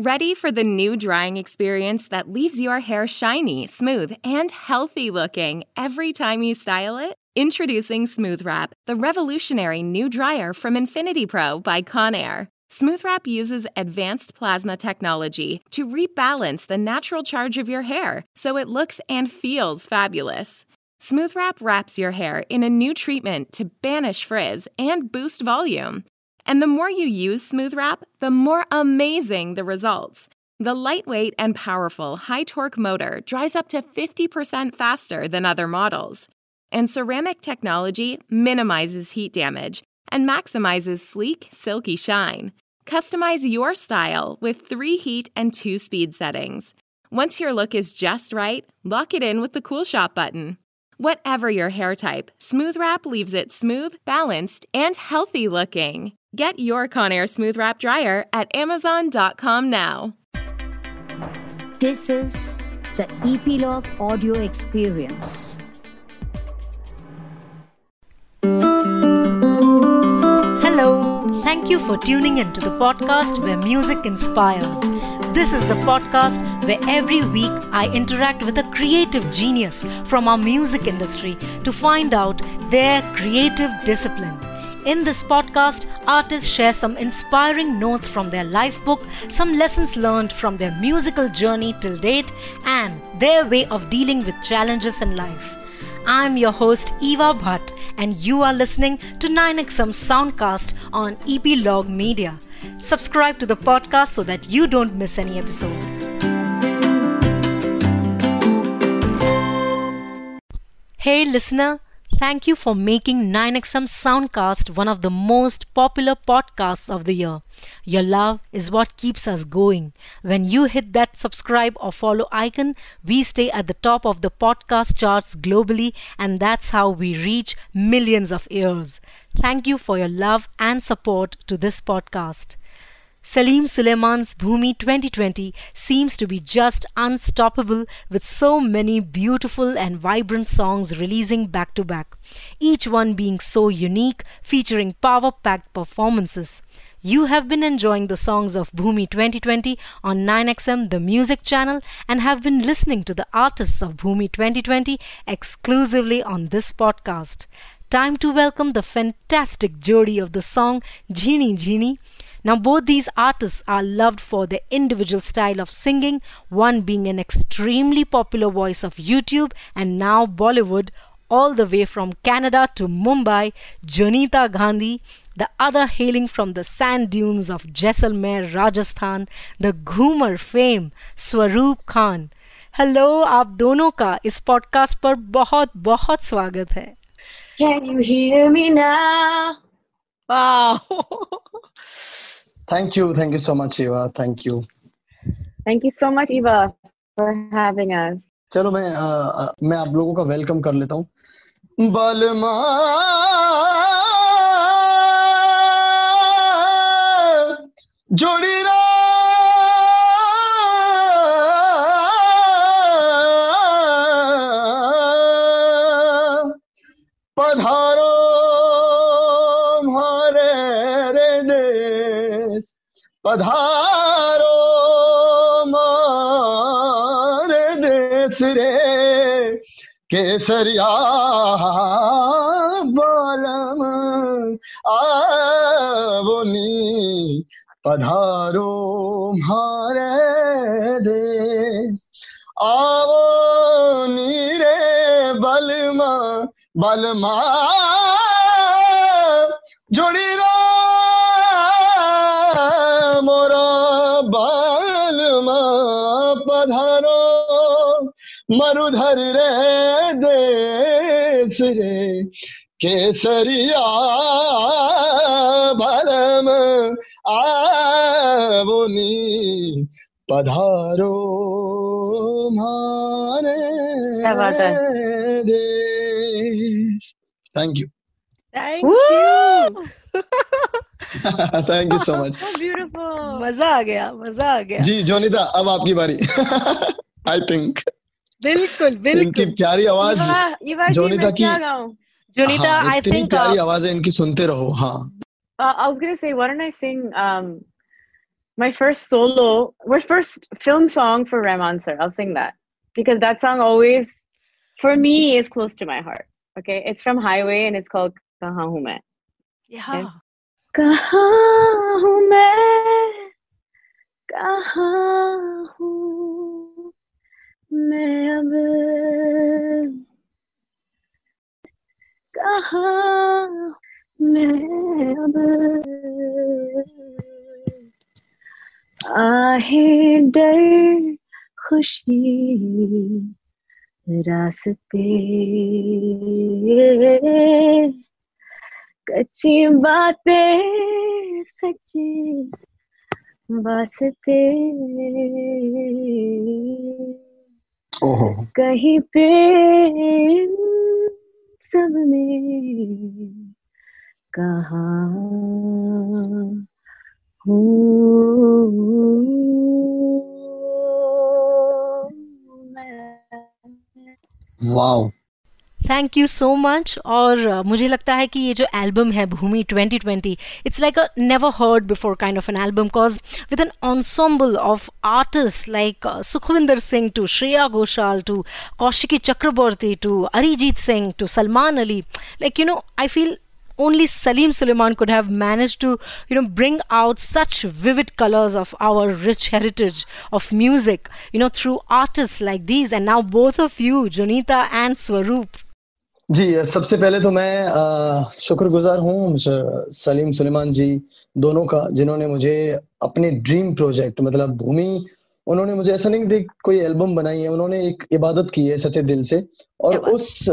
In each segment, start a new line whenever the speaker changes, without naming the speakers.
Ready for the new drying experience that leaves your hair shiny, smooth, and healthy looking every time you style it? Introducing Smooth Wrap, the revolutionary new dryer from InfinitiPro by Conair. Smooth Wrap uses advanced plasma technology to rebalance the natural charge of your hair so it looks and feels fabulous. Smooth Wrap wraps your hair in a new treatment to banish frizz and boost volume. And the more you use Smooth Wrap, the more amazing the results. The lightweight and powerful high torque motor dries up to 50% faster than other models. And ceramic technology minimizes heat damage and maximizes sleek, silky shine. Customize your style with three heat and two speed settings. Once your look is just right, lock it in with the Cool Shot button. Whatever your hair type, Smooth Wrap leaves it smooth, balanced, and healthy looking. Get your Conair Smooth Wrap Dryer at Amazon.com now.
This is the Epilogue Audio Experience.
Hello, thank you for tuning in to the podcast where music inspires. This is the podcast where every week I interact with a creative genius from our music industry to find out their creative discipline. In this podcast, artists share some inspiring notes from their life book, some lessons learned from their musical journey till date, and their way of dealing with challenges in life. I'm your host Eva Bhatt, and you are listening to 9XM Soundcast on Epilogue Media. Subscribe to the podcast so that you don't miss any episode. Hey, listener. Thank you for making 9XM Soundcast one of the most popular podcasts of the year. Your love is what keeps us going. When you hit that subscribe or follow icon, we stay at the top of the podcast charts globally, and that's how we reach millions of ears. Thank you for your love and support to this podcast. Salim Suleiman's Bhumi 2020 seems to be just unstoppable with so many beautiful and vibrant songs releasing back to back, each one being so unique, featuring power packed performances. You have been enjoying the songs of Bhumi 2020 on 9XM, the music channel, and have been listening to the artists of Bhumi 2020 exclusively on this podcast. Time to welcome the fantastic jodi of the song Jhini Jhini. Now, both these artists are loved for their individual style of singing, one being an extremely popular voice of YouTube and now Bollywood, all the way from Canada to Mumbai, Jonita Gandhi, the other hailing from the sand dunes of Jaisalmer, Rajasthan, the Ghoomer fame, Swaroop Khan. Hello, आप दोनों का इस podcast पर बहुत बहुत स्वागत है
Can you hear me now?
Wow.
Thank you. Thank you so much, Eva. Thank you.
Thank you so much, Eva, for having us.
चलो मैं आ, मैं आप लोगों का वेलकम कर लेता हूँ बलमा जोड़ी केसरिया बालम आवनी पधारो मारे देश। आवो नीरे बलमा बलमा जोड़ी रा मोरा बालमा पधारो। मरुधर रे देश रे केसरिया बलम आवनी पधारो मारे। देश।
Thank you
Thank Woo! Thank you
so much beautiful.
मज़ा आ गया मज़ा आ गया।
जी जोनिता अब आपकी बारी। आई थिंक
बिल्कुल
इनकी
बिल्कुल
प्यारी आवाज़ जोनिता
मैं
की-?
जोनिता
हाँ,
आई
इतनी
थिंक
प्यारी आवाज़ है इनकी सुनते रहो हाँ
Uh, I was gonna say, why don't I sing um, my first solo, my first film song for Rahman sir. I'll sing that because that song always, for me, is close to my heart. Okay, it's from Highway and it's called Kahan Hu Main.
Yeah.
कहाँ हूँ मैं कहाँ हूँ मैं अब कहाँ मैं अब आहे डर खुशी रास्ते कच्ची बातें सच्ची वास्ते कहीं पे इन सब में कहाँ हूँ मैं
wow
thank you so much और uh, मुझे लगता है कि ये जो एल्बम है Bhoomi 2020 it's like a never heard before kind of an album cause with N ensemble of artist like Sukhwinder Singh to Shreya Ghoshal to Kaushiki Chakraborty to Arijit Singh to Salman Ali like you know i feel only Salim Suleiman could have managed to, you know, bring out such vivid colors of our rich heritage of music, you know, through artists like these. And now both of you, Jonita and Swaroop,
ji सबसे पहले तो मैं शुक्रगुजार हूँ mister Salim Sulaiman ji दोनों का जिन्होंने मुझे अपने ड्रीम प्रोजेक्ट मतलब भूमि उन्होंने मुझे ऐसा नहीं देख कोई एल्बम बनाई है उन्होंने एक इबादत की है सच्चे दिल से। और उस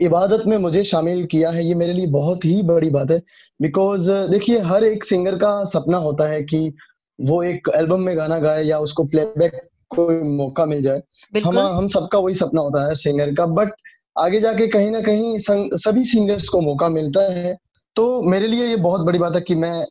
इबादत में मुझे शामिल किया है ये मेरे लिए बहुत ही बड़ी बात है। बिकॉज़ देखिए हर एक सिंगर का सपना होता है कि वो एक एल्बम में गाना गाए या उसको प्लेबैक कोई मौका मिल जाए। हम हम सबका वही सपना होता है सिंगर का बट आगे जाके कहीं ना कहीं सभी सिंगर्स को मौका मिलता है। तो मेरे लिए ये बहुत बड़ी बात है कि मैं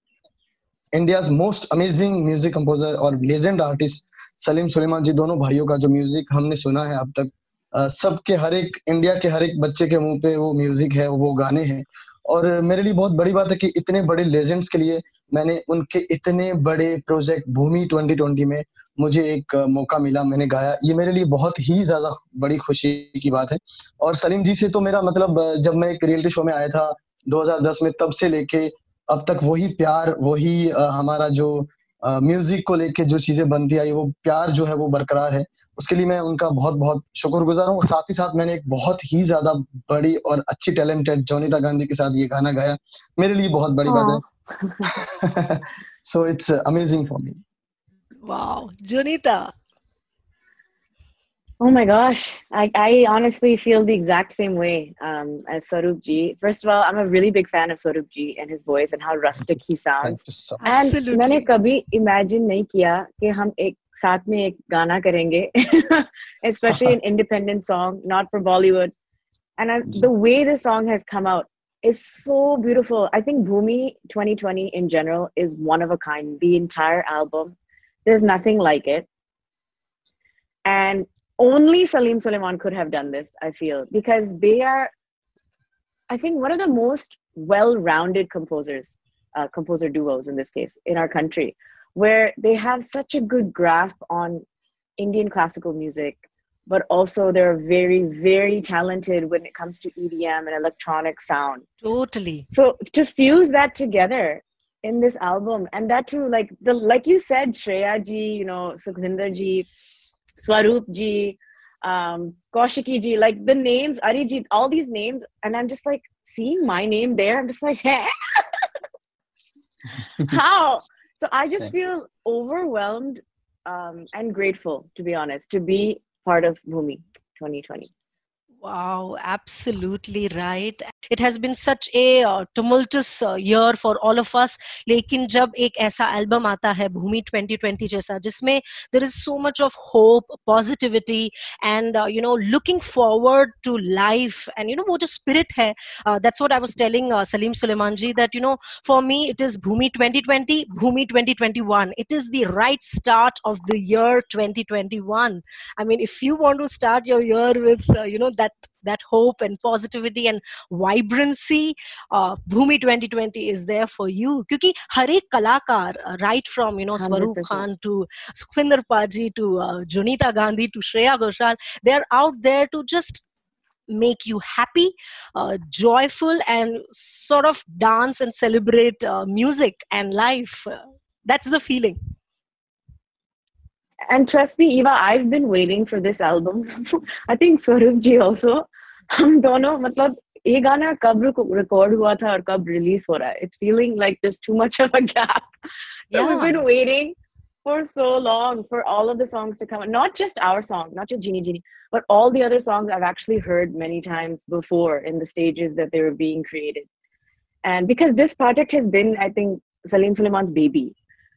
India most amazing music composer और लेजेंड आर्टिस्ट सलीम सुलेमान जी दोनों भाइयों का जो म्यूज़िक हमने सुना है अब तक सबके हर एक इंडिया के हर एक बच्चे के मुँह पे वो म्यूज़िक है, वो गाने हैं। और मेरे लिए बहुत बड़ी बात है कि इतने बड़े लेजेंड्स के लिए मैंने उनके इतने बड़े प्रोजेक्ट भूमि 2020 में मुझे एक मौका मिला, मैंने गाया। ये मेरे लिए बहुत ही ज़्यादा बड़ी खुशी की बात है। और सलीम जी से तो मेरा मतलब जब मैं एक रियलिटी शो में आया था 2010 में, तब से लेके अब तक वही प्यार, वही हमारा जो म्यूज़िक को लेके जो चीज़ें बनती आई वो प्यार जो है वो बरकरार है। उसके लिए मैं उनका बहुत बहुत शुक्रगुजार हूँ। साथ ही साथ मैंने एक बहुत ही ज़्यादा बड़ी और अच्छी टैलेंटेड जोनिता गांधी के साथ ये गाना गाया। मेरे लिए बहुत बड़ी बात है। So it's amazing for me
wow Jonita
Oh my gosh, I, I honestly feel the exact same way um, as Swaroop Ji. First of all, I'm a really big fan of Swaroop Ji and his voice and how rustic he sounds.
So
and
Absolutely.
मैंने कभी imagine नहीं किया कि especially an independent song, not for Bollywood. And I, the way this song has come out is so beautiful. I think Bhumi 2020 in general is one of a kind. The entire album, there's nothing like it. And only Salim Suleiman could have done this, I feel, because they are, I think, one of the most well rounded composers, uh, composer duos in this case, in our country, where they have such a good grasp on Indian classical music, but also they're very, very talented when it comes to EDM and electronic sound.
totally
So to fuse that together in this album, and that too, like the like you said, Shreya ji, you know, Sukhvinder ji, Swaroop ji, um, Kaushiki ji, like the names, Arijit, all these names, and I'm just like seeing my name there. I'm just like, hey, how? So I just
Same.
feel overwhelmed um, and grateful, to be honest, to be part of Bhumi 2020.
Wow, absolutely right. It has been such a uh, tumultuous uh, year for all of us. लेकिन जब एक ऐसा album आता है भूमि 2020 जैसा जिसमें there is so much of hope, positivity, and uh, you know looking forward to life, and you know वो जो spirit है, uh, that's what I was telling uh, Salim Suleiman ji that you know for me it is Bhumi 2020, Bhumi 2021. It is the right start of the year 2021. I mean, if you want to start your year with uh, you know that that that hope and positivity and vibrancy uh, bhumi 2020 is there for you. Kyunki har ek kalakar uh, right from you know swaroop khan to sukhvinder paji to uh, jonita gandhi to shreya ghoshal they're out there to just make you happy uh, joyful and sort of dance and celebrate uh, music and life. Uh, that's the feeling
and trust me, Eva, I've been waiting for this album. I think Swarup ji also. हम दोनों मतलब ये गाना कब record हुआ था और कब रिलीज हो रहा है? It's feeling like this too much of a Yeah, we've been waiting for so long for all of the songs to come not just our song not just jhini jhini but all the other songs i've actually heard many times before in the stages that they were being created. And because this project has been i think salim suleiman's baby.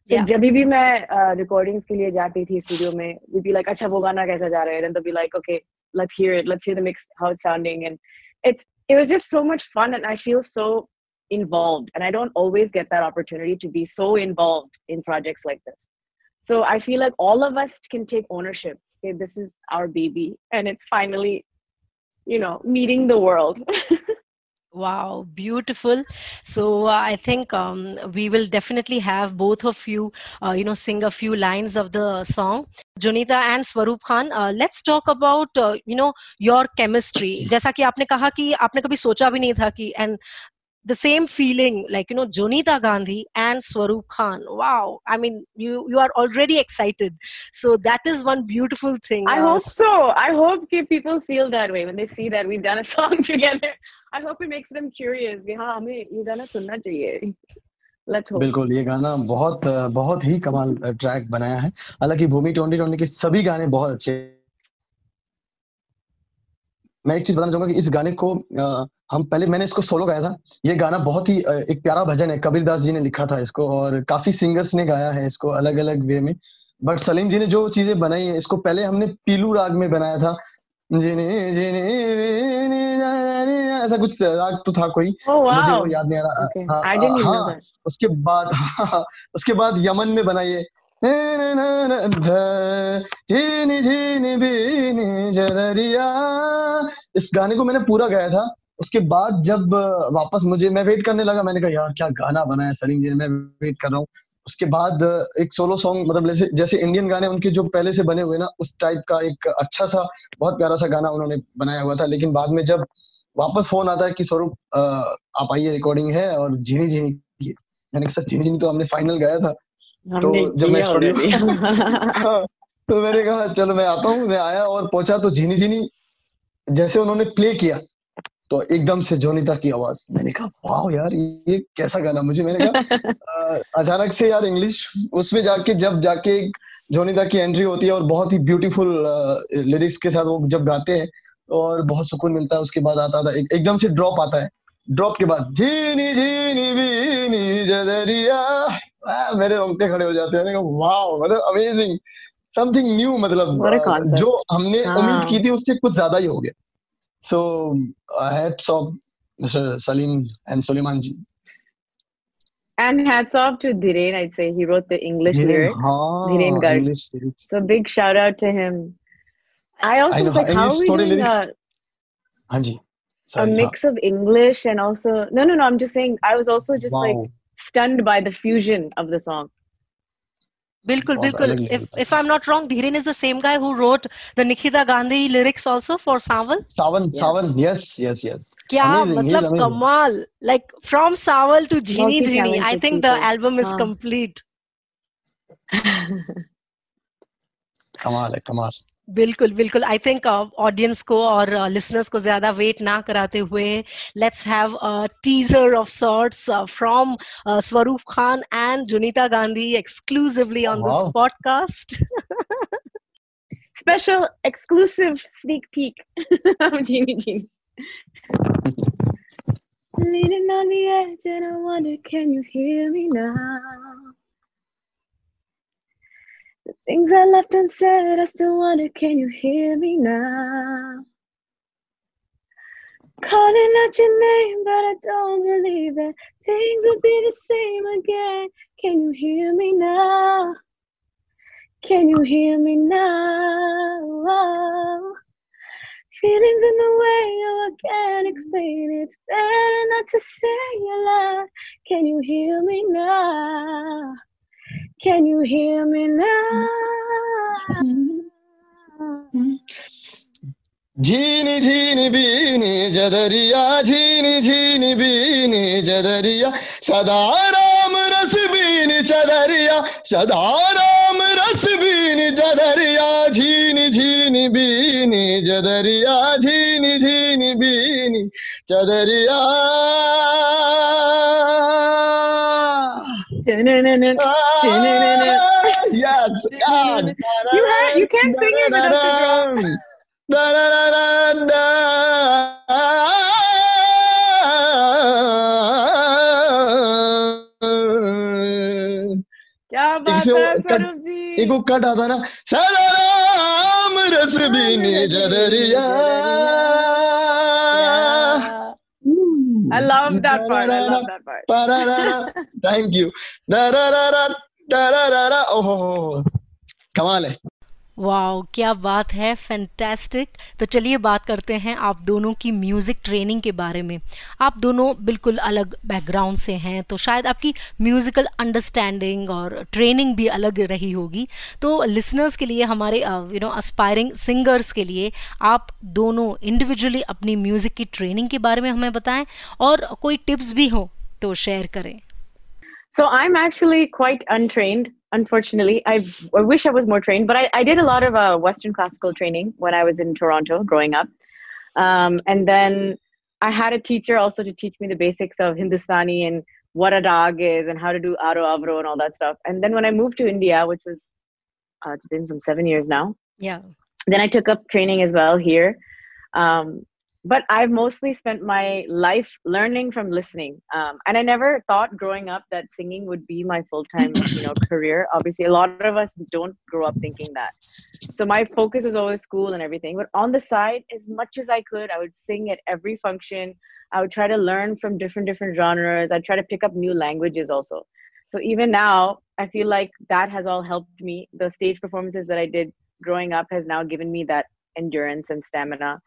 So
Yeah.
जब भी मैं recordings के लिए जाती थी studio में we'd be like अच्छा वो गाना कैसा जा रहा है then they'll be like okay let's hear it let's hear the mix how it's sounding and it's it was just so much fun and I feel so involved and I don't always get that opportunity to be so involved in projects like this so I feel like all of us can take ownership okay this is our baby and it's finally you know meeting the world
Wow, beautiful. So uh, I think um, we will definitely have both of you, uh, you know, sing a few lines of the song. Jonita and Swaroop Khan, uh, let's talk about, uh, you know, your chemistry. जैसा कि आपने कहा कि आपने कभी सोचा and the same feeling like you know Jonita Gandhi and Swaroop Khan. Wow, I mean you you are already excited. So that is one beautiful thing.
I
uh,
hope so. I hope people feel that way when they see that we've done a song together. I hope it makes them curious. कि हाँ हमें ये गाना सुनना चाहिए.
बिल्कुल ये गाना बहुत बहुत ही कमाल ट्रैक बनाया है हालाँकि भूमि ट्वेंटी ट्वेंटी के सभी गाने बहुत अच्छे। मैं एक चीज़ बताना चाहूँगा कि इस गाने को अ, हम पहले मैंने इसको सोलो गाया था ये गाना बहुत ही एक प्यारा भजन है कबीर दास जी ने लिखा था इसको और काफ़ी सिंगर्स ने गाया है इसको अलग अलग वे में बट सलीम जी ने जो चीज़ें बनाई है इसको पहले हमने पीलू राग में बनाया था जिने जाने, ऐसा कुछ राग तो था कोई
Oh wow.
मुझे वो याद नहीं आ रहा
Okay.
हाँ,
I didn't even
हाँ, उसके बाद हाँ, उसके बाद यमन में बनाइए इस गाने को मैंने पूरा गाया था उसके बाद जब वापस मुझे मैं वेट करने लगा मैंने कहा यार क्या गाना बनाया सलीम जी ने मैं वेट कर रहा हूँ उसके बाद एक सोलो सॉन्ग मतलब जैसे जैसे इंडियन गाने उनके जो पहले से बने हुए ना उस टाइप का एक अच्छा सा बहुत प्यारा सा गाना उन्होंने बनाया हुआ था लेकिन बाद में जब वापस फ़ोन आता है कि स्वरूप आप आइए रिकॉर्डिंग है और झीनी झीनी की। मैंने कहा झीनी झीनी तो हमने फाइनल गाया था।
हमने
जब मैं स्टूडियो. हाँ, तो मैंने कहा चलो मैं आता हूँ मैं आया और पहुँचा तो झीनी झीनी जैसे उन्होंने प्ले किया तो एकदम से जोनिता की आवाज़। मैंने कहा वाह यार ये कैसा गाना? मुझे मैंने कहा अचानक से यार इंग्लिश उसमें जाके जब जाके जोनिता की एंट्री होती है और बहुत ही ब्यूटीफुल लिरिक्स के साथ वो जब गाते हैं और बहुत सुकून मिलता है उसके बाद आता था एक, एकदम से ड्रॉप आता है ड्रॉप के बाद झीनी झीनी बीनी जदरिया मेरे रोंगटे खड़े हो जाते हैं वाह मतलब अमेजिंग समथिंग न्यू मतलब. जो हमने
हाँ।
उम्मीद की थी उससे कुछ ज़्यादा ही हो गया so hats off mister Salim and Sulaiman ji
And hats off to Dhiren, I'd say. He wrote the English
Dhiren
lyrics.
हाँ
Dhiren Garg.
English lyrics.
So big shout out to him. I also I
know,
was like, how are we doing a, Anji,
sorry, a
mix of English and also no, no, no. I'm just saying, I was also just
wow.
like stunned by the fusion of the song.
Bilkul, bilkul. If, if I'm not wrong, Dhiren is the same guy who wrote the Nikhita Gandhi lyrics also for Sawan.
Sawan,
yeah.
Yes, yes, yes.
Kya,
amazing, matlab,
kamal. Like from Sawan to Jhini Jhini. I think
people.
the album is
ah.
complete.
kamal, kamal.
बिल्कुल बिल्कुल I think audience को और listeners uh, को ज़्यादा wait ना कराते हुए let's have a teaser of sorts from Swaroop Khan and Jonita Gandhi exclusively on
this.
Podcast
Special exclusive sneak peek of Genie Genie. Leaning on the edge and I wonder, can you hear me now? The things I left unsaid, I still wonder, can you hear me now? Calling out your name, but I don't believe that things will be the same again. Can you hear me now? Can you hear me now? Feelings in the way oh, I can't explain. It's better not to say a lot. Can you hear me now? Can you hear me now?
झीनी झीनी बीनी जदरिया झीनी झीनी बीनी जदरिया सदा राम रस बीनी चदरिया सदा राम रस बीनी जदरिया झीनी झीनी बीनी जदरिया झीनी झीनी बीनी चदरिया yes God.
You had- you can't sing it without the drum. क्या बात
इसमें
है
वो कट-
स्वरूप जी
एक वो कट आता ना सदा राम रस बीनी जदरिया
I love that part. I love that part.
Thank you. Oh, kamal hai.
Wow क्या बात है फैंटास्टिक तो चलिए बात करते हैं आप दोनों की म्यूज़िक ट्रेनिंग के बारे में। आप दोनों बिल्कुल अलग बैकग्राउंड से हैं तो शायद आपकी म्यूज़िकल अंडरस्टैंडिंग और ट्रेनिंग भी अलग रही होगी। तो लिसनर्स के लिए, हमारे यू नो एस्पायरिंग सिंगर्स के लिए आप दोनों इंडिविजुअली अपनी म्यूज़िक की ट्रेनिंग के बारे में हमें बताएँ और कोई टिप्स भी हो तो शेयर करें।
So, I'm actually quite untrained. Unfortunately, I, I wish I was more trained, but I, I did a lot of uh, Western classical training when I was in Toronto growing up. Um, and then I had a teacher also to teach me the basics of Hindustani and what a dog is and how to do aro avro and all that stuff. And then when I moved to India, which was uh, it's been some seven years now,
yeah
then I took up training as well here. Um, but I've mostly spent my life learning from listening. Um, and I never thought growing up that singing would be my full time, you know, career. Obviously, a lot of us don't grow up thinking that. So my focus was always school and everything. But on the side, as much as I could, I would sing at every function. I would try to learn from different different genres. I'd try to pick up new languages also. So even now, I feel like that has all helped me. The stage performances that I did growing up has now given me that endurance and stamina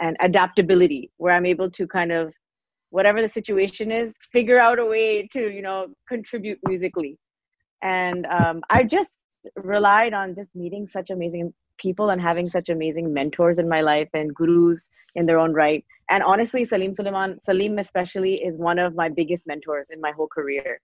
and adaptability where I'm able to kind of whatever the situation is, figure out a way to, you know, contribute musically. And um, I just relied on just meeting such amazing people and having such amazing mentors in my life and gurus in their own right. And honestly, Salim Suleiman, Salim especially, is one of my biggest mentors in my whole career.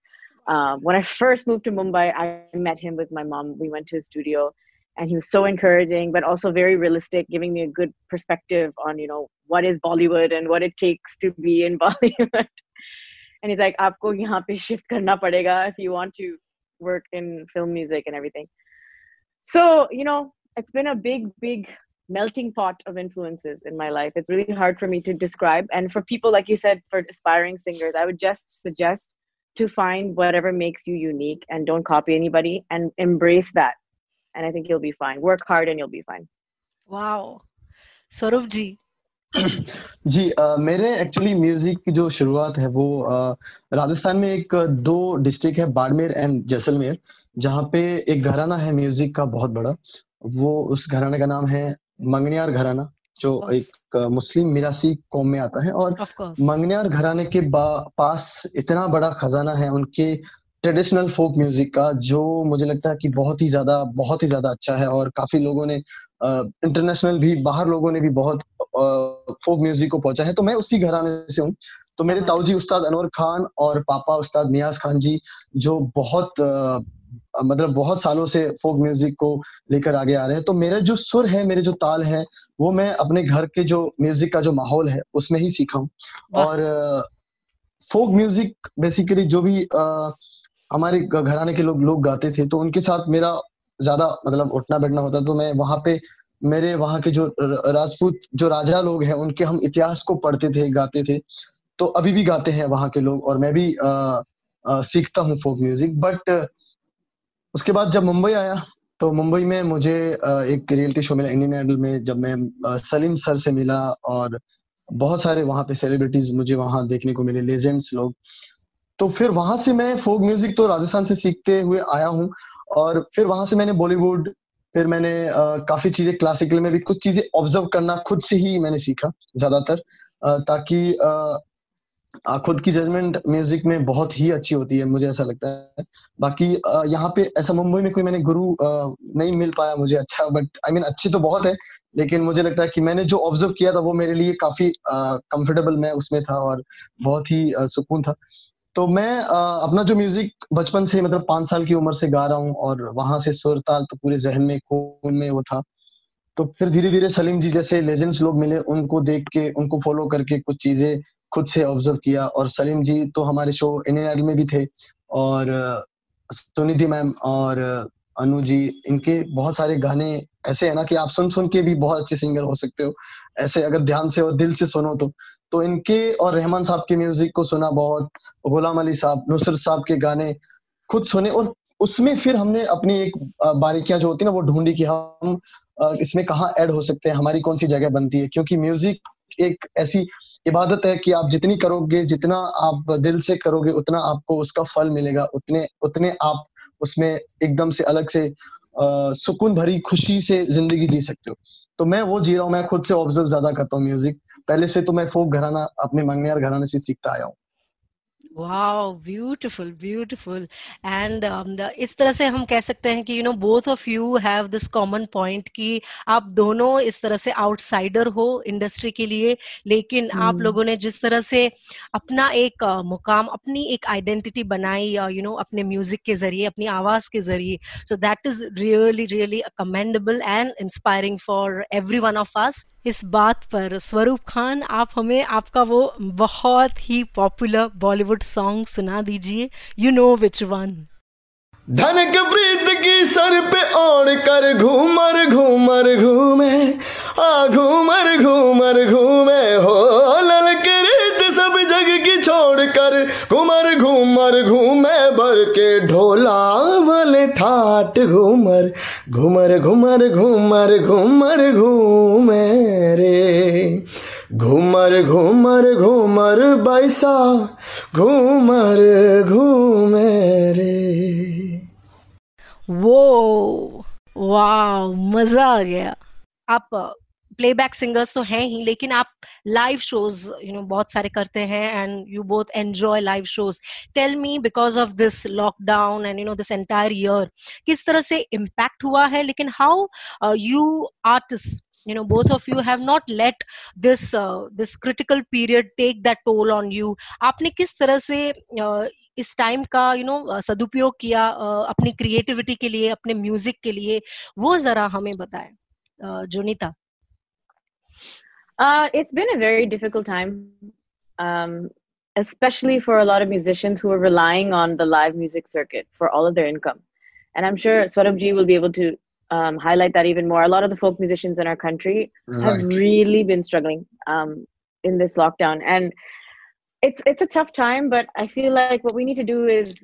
Um, when I first moved to Mumbai, I met him with my mom. We went to his studio, and he was so encouraging but also very realistic giving me a good perspective on you know what is bollywood and what it takes to be in bollywood. And he's like aapko yahan pe shift karna padega if you want to work in film music and everything. So you know it's been a big big melting pot of influences in my life. It's really hard for me to describe. And for people like you said for aspiring singers i would just suggest to find whatever makes you unique and don't copy anybody and embrace that. And I think you'll be fine. Work hard and you'll be fine.
Wow Saurabh ji
ji अ, मेरे actually music की जो शुरुआत है वो अ, राजस्थान में एक दो district है बाड़मेर एंड जैसलमेर जहाँ पे एक घराना है म्यूज़िक का बहुत बड़ा। वो उस घराने का नाम है मंगनियार घराना जो एक मुस्लिम मिरासी कौम में आता है और मंगनियार घराने के पास इतना बड़ा खजाना है उनके ट्रेडिशनल फोक म्यूज़िक का जो मुझे लगता है कि बहुत ही ज़्यादा बहुत ही ज़्यादा अच्छा है और काफ़ी लोगों ने इंटरनेशनल भी बाहर लोगों ने भी बहुत फोक म्यूज़िक को पहुँचा है। तो मैं उसी घराने से हूँ। तो मेरे। ताऊजी उस्ताद अनवर खान और पापा उस्ताद नियाज खान जी जो बहुत अ, मतलब बहुत सालों से फोक म्यूज़िक को लेकर आगे आ रहे हैं। तो मेरा जो सुर है मेरे जो ताल है वो मैं अपने घर के जो म्यूज़िक का जो माहौल है उसमें ही सीखा हूँ। और फोक म्यूज़िक बेसिकली जो भी अ, हमारे घराने के लोग लोग गाते थे तो उनके साथ मेरा ज़्यादा मतलब उठना बैठना होता तो मैं वहाँ पे मेरे वहाँ के जो राजपूत जो राजा लोग हैं उनके हम इतिहास को पढ़ते थे गाते थे। तो अभी भी गाते हैं वहाँ के लोग और मैं भी अ, अ, सीखता हूँ फोक म्यूज़िक। बट उसके बाद जब मुंबई आया तो मुंबई में मुझे एक रियलिटी शो मिला इंडियन आइडल में जब मैं सलीम सर से मिला और बहुत सारे वहाँ पे सेलिब्रिटीज मुझे वहाँ देखने को मिले लेजेंड्स लोग। तो फिर वहाँ से मैं फोक म्यूज़िक तो राजस्थान से सीखते हुए आया हूँ और फिर वहाँ से मैंने बॉलीवुड, फिर मैंने काफ़ी चीज़ें क्लासिकल में भी कुछ चीज़ें ऑब्ज़र्व करना खुद से ही मैंने सीखा ज़्यादातर ताकि खुद की जजमेंट म्यूज़िक में बहुत ही अच्छी होती है, मुझे ऐसा लगता है। बाकी यहाँ पे ऐसा मुंबई में कोई मैंने गुरु नहीं मिल पाया मुझे अच्छा बट आई मीन अच्छी तो बहुत है, लेकिन मुझे लगता है कि मैंने जो ऑब्ज़र्व किया था वो मेरे लिए काफ़ी कंफर्टेबल मैं उसमें था और बहुत ही सुकून था। तो मैं अपना जो म्यूज़िक बचपन से मतलब पाँच साल की उम्र से गा रहा हूँ और वहाँ से सुर ताल तो पूरे जहन में, खून में वो था। तो फिर धीरे धीरे सलीम जी जैसे लेजेंड्स लोग मिले, उनको देख के, उनको फॉलो करके कुछ चीज़ें खुद से ऑब्ज़र्व किया और सलीम जी तो हमारे शो इंडियन आइडल में भी थे और सुनिधि मैम और अनु जी, इनके बहुत सारे गाने ऐसे है ना कि आप सुन सुन के भी बहुत अच्छे सिंगर हो सकते हो। ऐसे अगर ध्यान से और दिल से सुनो तो। तो इनके और रहमान साहब के म्यूज़िक को सुना बहुत, गुलाम अली साहब, नुसरत साहब के गाने खुद सुने और उसमें फिर हमने अपनी एक बारीकियाँ जो होती ना, वो ढूंढी कि हम इसमें कहाँ ऐड हो सकते हैं, हमारी कौन सी जगह बनती है? क्योंकि म्यूज़िक एक ऐसी इबादत है कि आप जितनी करोगे, जितना आप दिल से करोगे, उतना आपको उसका फल मिलेगा। उतने उतने आप उसमें एकदम से अलग से सुकून भरी, खुशी से ज़िंदगी जी सकते हो। तो मैं वो जी रहा हूँ, मैं खुद से ऑब्ज़र्व ज़्यादा करता हूँ म्यूज़िक पहले से तो मैं फोक घराना, अपने मंगनियार घराने से सीखता आया हूँ।
वाओ ब्यूटीफुल ब्यूटीफुल एंड इस तरह से हम कह सकते हैं कि you know both of you have this common point कि आप दोनों इस तरह से आउटसाइडर हो इंडस्ट्री के लिए लेकिन hmm. आप लोगों ने जिस तरह से अपना एक uh, मुकाम अपनी एक आइडेंटिटी बनाई यू uh, नो अपने म्यूज़िक के ज़रिए अपनी आवाज़ के ज़रिए so that is really really commendable and inspiring for every one of us इस बात पर, स्वरूप खान, आप हमें आपका वो बहुत ही पॉपुलर बॉलीवुड सॉन्ग सुना दीजिए। यू नो विच वन
धनक प्रीत की सर पे ओढ़ कर घूमर घूमर घूमे, आ घूमर घूमर घूमे हो। ललक रीत सब जग की छोड़ कर घूमर घूमर घूमे, भर के ढोला वाले ठाट घूमर। घूमर घूमर घूमर घूमर घूमे रे। घूमर घूमर घूमर बैसा, घूमर घूमे रे।
वो वाह मज़ा आ गया। आप प्लेबैक सिंगर्स तो हैं ही लेकिन आप लाइव शोज़ यू नो बहुत सारे करते हैं and you both enjoy live shows tell me because of this lockdown and you know this entire year किस तरह से इम्पैक्ट हुआ है? लेकिन how you artist you know both of you have not let this uh, this critical period take that toll on you. आपने किस तरह से uh, इस टाइम का यू you नो know, सदुपयोग किया uh, अपनी क्रिएटिविटी के लिए अपने म्यूज़िक के लिए? वो जरा हमें बताएँ uh, Jonita.
Uh, it's been a very difficult time, um, especially for a lot of musicians who are relying on the live music circuit for all of their income. And I'm sure Swaroopji will be able to um, highlight that even more. A lot of the folk musicians in our country right. have really been struggling um, in this lockdown, and it's it's a tough time. But I feel like what we need to do is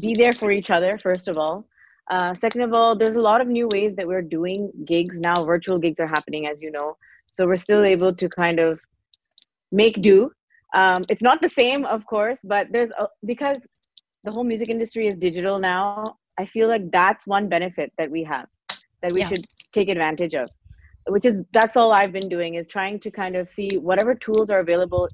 be there for each other. First of all, uh, second of all, there's a lot of new ways that we're doing gigs now. Virtual gigs are happening, as you know. So we're still able to kind of make do. Um, it's not the same, of course, but there's a, because the whole music industry is digital now. I feel like that's one benefit that we have that we yeah. should take advantage of. Which is that's all I've been doing is trying to kind of see whatever tools are available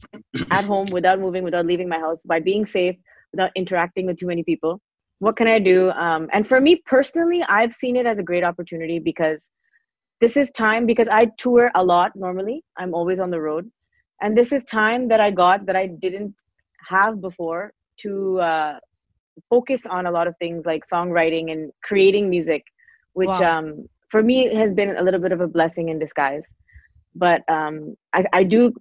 at home without moving, without leaving my house, by being safe, without interacting with too many people. What can I do? Um, and for me personally, I've seen it as a great opportunity because this is time because I tour a lot normally. I'm always on the road. And this is time that I got that I didn't have before to uh, focus on a lot of things like songwriting and creating music, which wow. um, for me has been a little bit of a blessing in disguise. But um, I, I do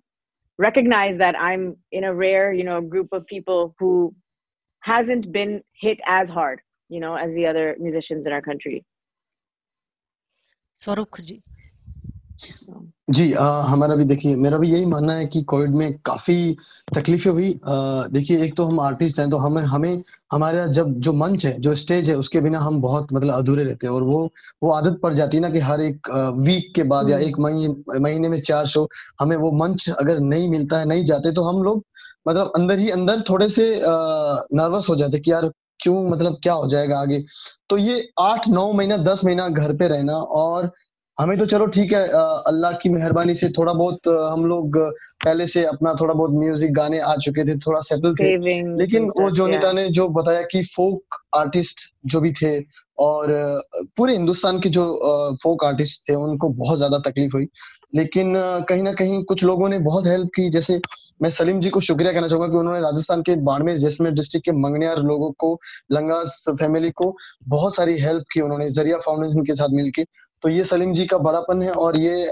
recognize that I'm in a rare, you know, group of people who hasn't been hit as hard, you know, as the other musicians in our country.
स्वरूप जी
जी आ, हमारा भी देखिए मेरा भी यही मानना है कि कोविड में काफ़ी तकलीफें हुई। देखिए एक तो हम आर्टिस्ट हैं तो हमें हमें हमारा जब जो मंच है जो स्टेज है उसके बिना हम बहुत मतलब अधूरे रहते हैं और वो वो आदत पड़ जाती है ना कि हर एक वीक के बाद या एक महीने महीने में चार शो हमें वो मंच अगर नहीं मिलता है नहीं जाते तो हम लोग मतलब अंदर ही अंदर थोड़े से नर्वस हो जाते कि यार क्यों मतलब क्या हो जाएगा आगे। तो ये आठ नौ महीना दस महीना घर पे रहना और हमें तो चलो ठीक है अल्लाह की मेहरबानी से थोड़ा बहुत हम लोग पहले से अपना थोड़ा बहुत म्यूज़िक गाने आ चुके थे थोड़ा सेटल थे। लेकिन वो जोनिता ने जो बताया कि फोक आर्टिस्ट जो भी थे और पूरे हिंदुस्तान के जो फोक आर्टिस्ट थे उनको बहुत ज़्यादा तकलीफ़ हुई। लेकिन कहीं ना कहीं कुछ लोगों ने बहुत हेल्प की। जैसे मैं सलीम जी को शुक्रिया कहना चाहूँगा कि उन्होंने राजस्थान के बाड़मेर जैसमेर डिस्ट्रिक्ट के मंगनियार लोगों को, लंगा फैमिली को बहुत सारी हेल्प की उन्होंने, ज़रिया फाउंडेशन के साथ मिलकर तो ये सलीम जी का बड़ापन है और ये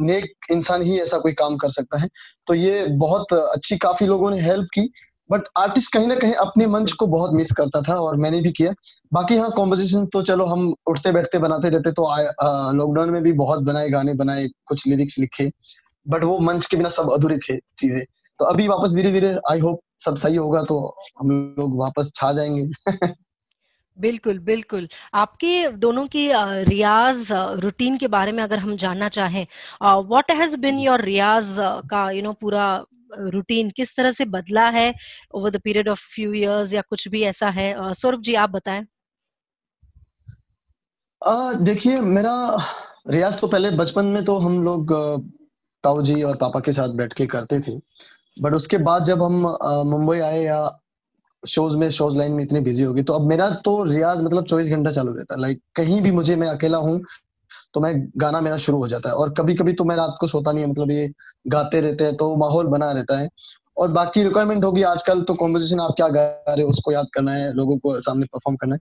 नेक इंसान ही ऐसा कोई काम कर सकता है। तो ये बहुत अच्छी, काफ़ी लोगों ने हेल्प की। बट आर्टिस्ट कहीं ना कहीं अपने मंच को बहुत मिस करता था और मैंने भी किया। बाकी हाँ कॉम्पोजिशन तो चलो हम उठते बैठते बनाते रहते तो लॉकडाउन में भी बहुत बनाए गाने बनाए कुछ लिरिक्स लिखे। बट वो मंच के बिना सब अधूरे थे चीज़ें। तो अभी वापस धीरे धीरे आई होप सब सही होगा तो हम लोग वापस छा जाएँगे।
बिल्कुल बिल्कुल। आपके दोनों की रियाज रूटीन के बारे में अगर हम जानना चाहें what has been your riyaz का यू you नो know, पूरा रूटीन किस तरह से बदला है over the period of few years या कुछ भी ऐसा है? सौरभ जी, आप बताएँ।
देखिए, मेरा रियाज तो पहले बचपन में तो हम लोग ताऊ जी और पापा के साथ बैठ के करते थे। बट उसके बाद जब हम मुंबई आए या शोज़ में, शोज़ लाइन में इतनी बिज़ी हो गए तो अब मेरा तो रियाज मतलब चौबीस घंटा चालू रहता। है लाइक कहीं भी मुझे, मैं अकेला हूँ तो मैं गाना मेरा शुरू हो जाता है। और कभी कभी तो मैं रात को सोता नहीं है मतलब ये गाते रहते हैं तो माहौल बना रहता है। और बाकी रिक्वायरमेंट होगी, आजकल तो कॉम्पोजिशन आप क्या गा रहे हो, उसको याद करना है, लोगों को सामने परफॉर्म करना है।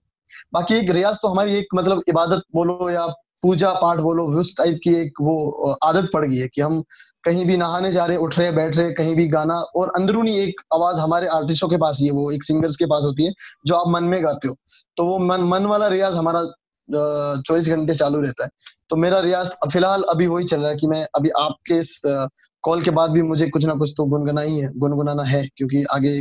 बाकी एक रियाज तो हमारी एक मतलब इबादत बोलो या पूजा पाठ बोलो, उस टाइप की एक वो आदत पड़ गई है कि हम कहीं भी नहाने जा रहे, उठ रहे, बैठ रहे, कहीं भी गाना, और अंदरूनी एक आवाज़ हमारे आर्टिस्टों के पास ही है, वो एक सिंगर्स के पास होती है, जो आप मन में गाते हो। तो वो मन मन वाला रियाज हमारा चौबीस घंटे चालू रहता है। तो मेरा रियाज फ़िलहाल अभी वही चल रहा है कि मैं अभी आपके इस कॉल के बाद भी मुझे कुछ ना कुछ तो गुनगुना ही है, गुनगुनाना है, क्योंकि आगे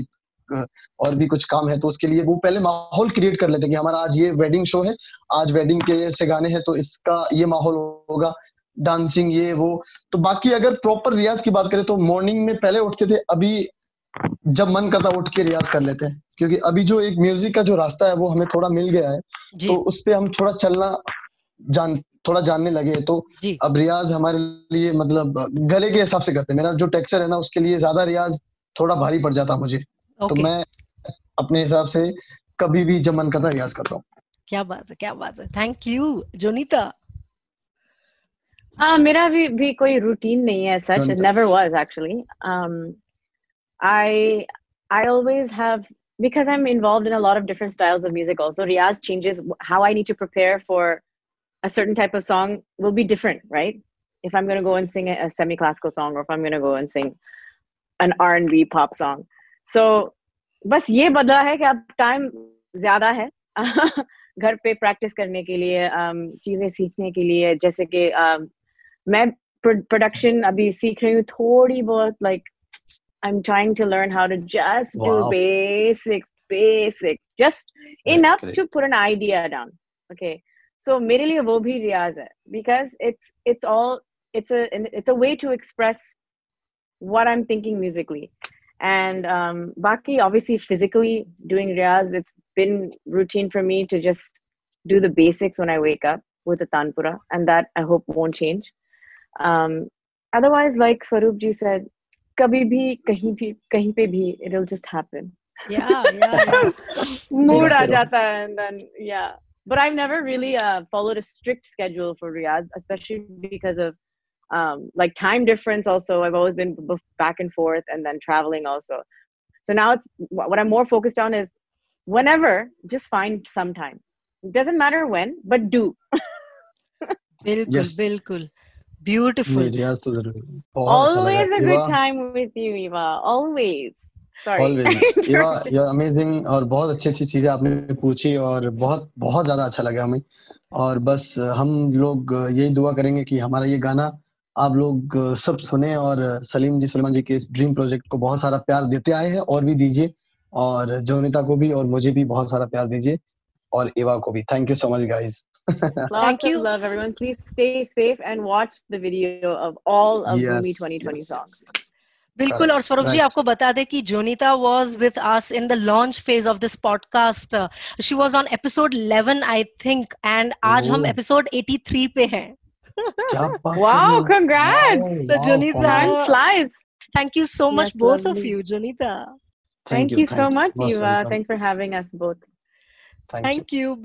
और भी कुछ काम है तो उसके लिए वो पहले माहौल क्रिएट कर लेते हैं कि हमारा आज ये वेडिंग शो है, आज वेडिंग के से गाने हैं तो इसका ये माहौल होगा डांसिंग ये वो। तो बाकी अगर प्रॉपर रियाज की बात करें तो मॉर्निंग में पहले उठते थे, अभी जब मन करता उठ के रियाज कर लेते हैं। क्योंकि अभी जो एक म्यूज़िक का जो रास्ता है वो हमें थोड़ा मिल गया है। तो उस पर हम थोड़ा चलना जान थोड़ा जानने लगे तो अब रियाज हमारे लिए मतलब गले के हिसाब से करते हैं। मेरा जो टेक्सचर है ना उसके लिए ज़्यादा रियाज थोड़ा भारी पड़ जाता मुझे। तो मैं अपने हिसाब से कभी भी जब मन करता रियाज करता हूँ।
क्या बात है क्या बात है। थैंक यू जोनीता
हाँ मेरा भी भी कोई रूटीन नहीं है such never was actually I I always have because I'm involved in a lot of different styles of music, also. Riyaz changes how I need to prepare for a certain type of song will be different, right? If I'm going to go and sing a semi-classical song, or if I'm going to go and sing an R&B pop song, so बस ये बदला है कि अब time ज्यादा है। घर पे प्रैक्टिस करने के लिए um, चीजें सीखने के लिए जैसे कि um, मैं प्रोडक्शन अभी सीख रही हूँ थोड़ी बहुत like I'm trying to learn how to just wow. do basics, basics, just enough to put an idea down. Okay. So मेरे लिए वो भी रियाज है because it's it's all it's a it's a way to express what I'm thinking musically. And um, Baki, obviously, physically doing riyaz, it's been routine for me to just do the basics when I wake up with the tanpura, and that I hope won't change. Um, otherwise, like Swaroop ji said, कभी भी कहीं भी कहीं पे भी it will just happen mood आ जाता है and then yeah but I've never really uh, followed a strict schedule for Riyaz, especially because of um, like time difference. Also, I've always been b- back and forth, and then traveling also. So now it's what I'm more focused on is whenever, just find some time. It doesn't matter when, but do.
bilkul, yes. bilkul. Beautiful.
तो
Always a good time with you, Eva. Always.
Amazing और बहुत अच्छी अच्छी चीज़ें आपने पूछी और बहुत बहुत ज़्यादा अच्छा लगा हमें। और बस हम लोग यही दुआ करेंगे कि हमारा ये गाना आप लोग सब सुने और सलीम जी सुलेमान जी के इस ड्रीम प्रोजेक्ट को बहुत सारा प्यार देते आए हैं और भी दीजिए। और जोनिता को भी और मुझे भी बहुत सारा प्यार दीजिए और एवा को भी। Thank you so much guys
Thank you. love, everyone. Please stay safe and watch the video of all of yes, 2020
yes, songs. Yes. बिल्कुल और स्वरूप जी
right.
आपको बता दें कि Jonita was with us in the launch phase of this podcast she was on episode 11 I think and आज हम
Oh.
Episode 83 पे हैं
क्या बात
Wow,
कर रहे हो?
congrats.
Wow,
So,
wow,
Janita-
Time
congrats.
flies.
Thank you so much
Yes,
both of
lovely.
You Jonita
Thank, you, so much,
Most
Eva.
welcome.
Thanks for having us both.
Thank you.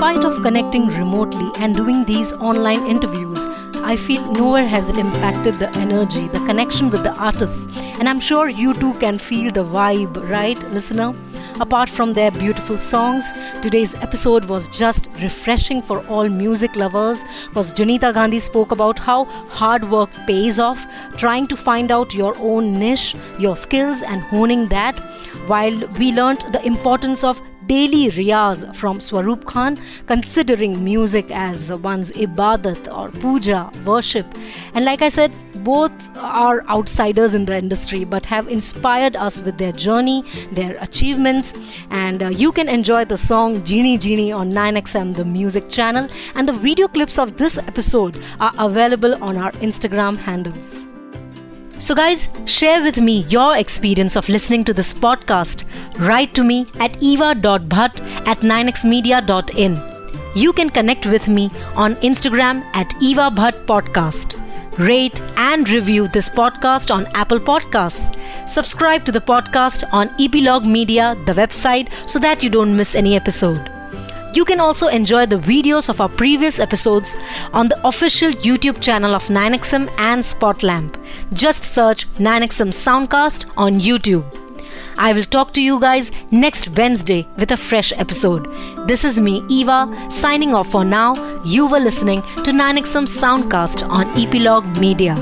spite of connecting remotely and doing these online interviews, I feel nowhere has it impacted the energy, the connection with the artists. And I'm sure you too can feel the vibe, right, listener? Apart from their beautiful songs, today's episode was just refreshing for all music lovers because Jonita Gandhi spoke about how hard work pays off, trying to find out your own niche, your skills, and honing that, while we learnt the importance of daily riyaz from Swaroop Khan, considering music as one's ibadat or puja, worship. And like I said, both are outsiders in the industry but have inspired us with their journey, their achievements. And uh, you can enjoy the song Jhini Jhini on 9XM, the music channel. And the video clips of this episode are available on our Instagram handles. So, guys, share with me your experience of listening to this podcast. Write to me at eva.bhatt at 9xmedia.in. You can connect with me on Instagram at Eva Podcast. Rate and review this podcast on Apple Podcasts. Subscribe to the podcast on Epilogue Media, the website, so that you don't miss any episode. You can also enjoy the videos of our previous episodes on the official YouTube channel of 9XM and Spotlamp. Just search 9XM Soundcast on YouTube. I will talk to you guys next Wednesday with a fresh episode. This is me, Eva, signing off for now. You were listening to 9XM Soundcast on Epilogue Media.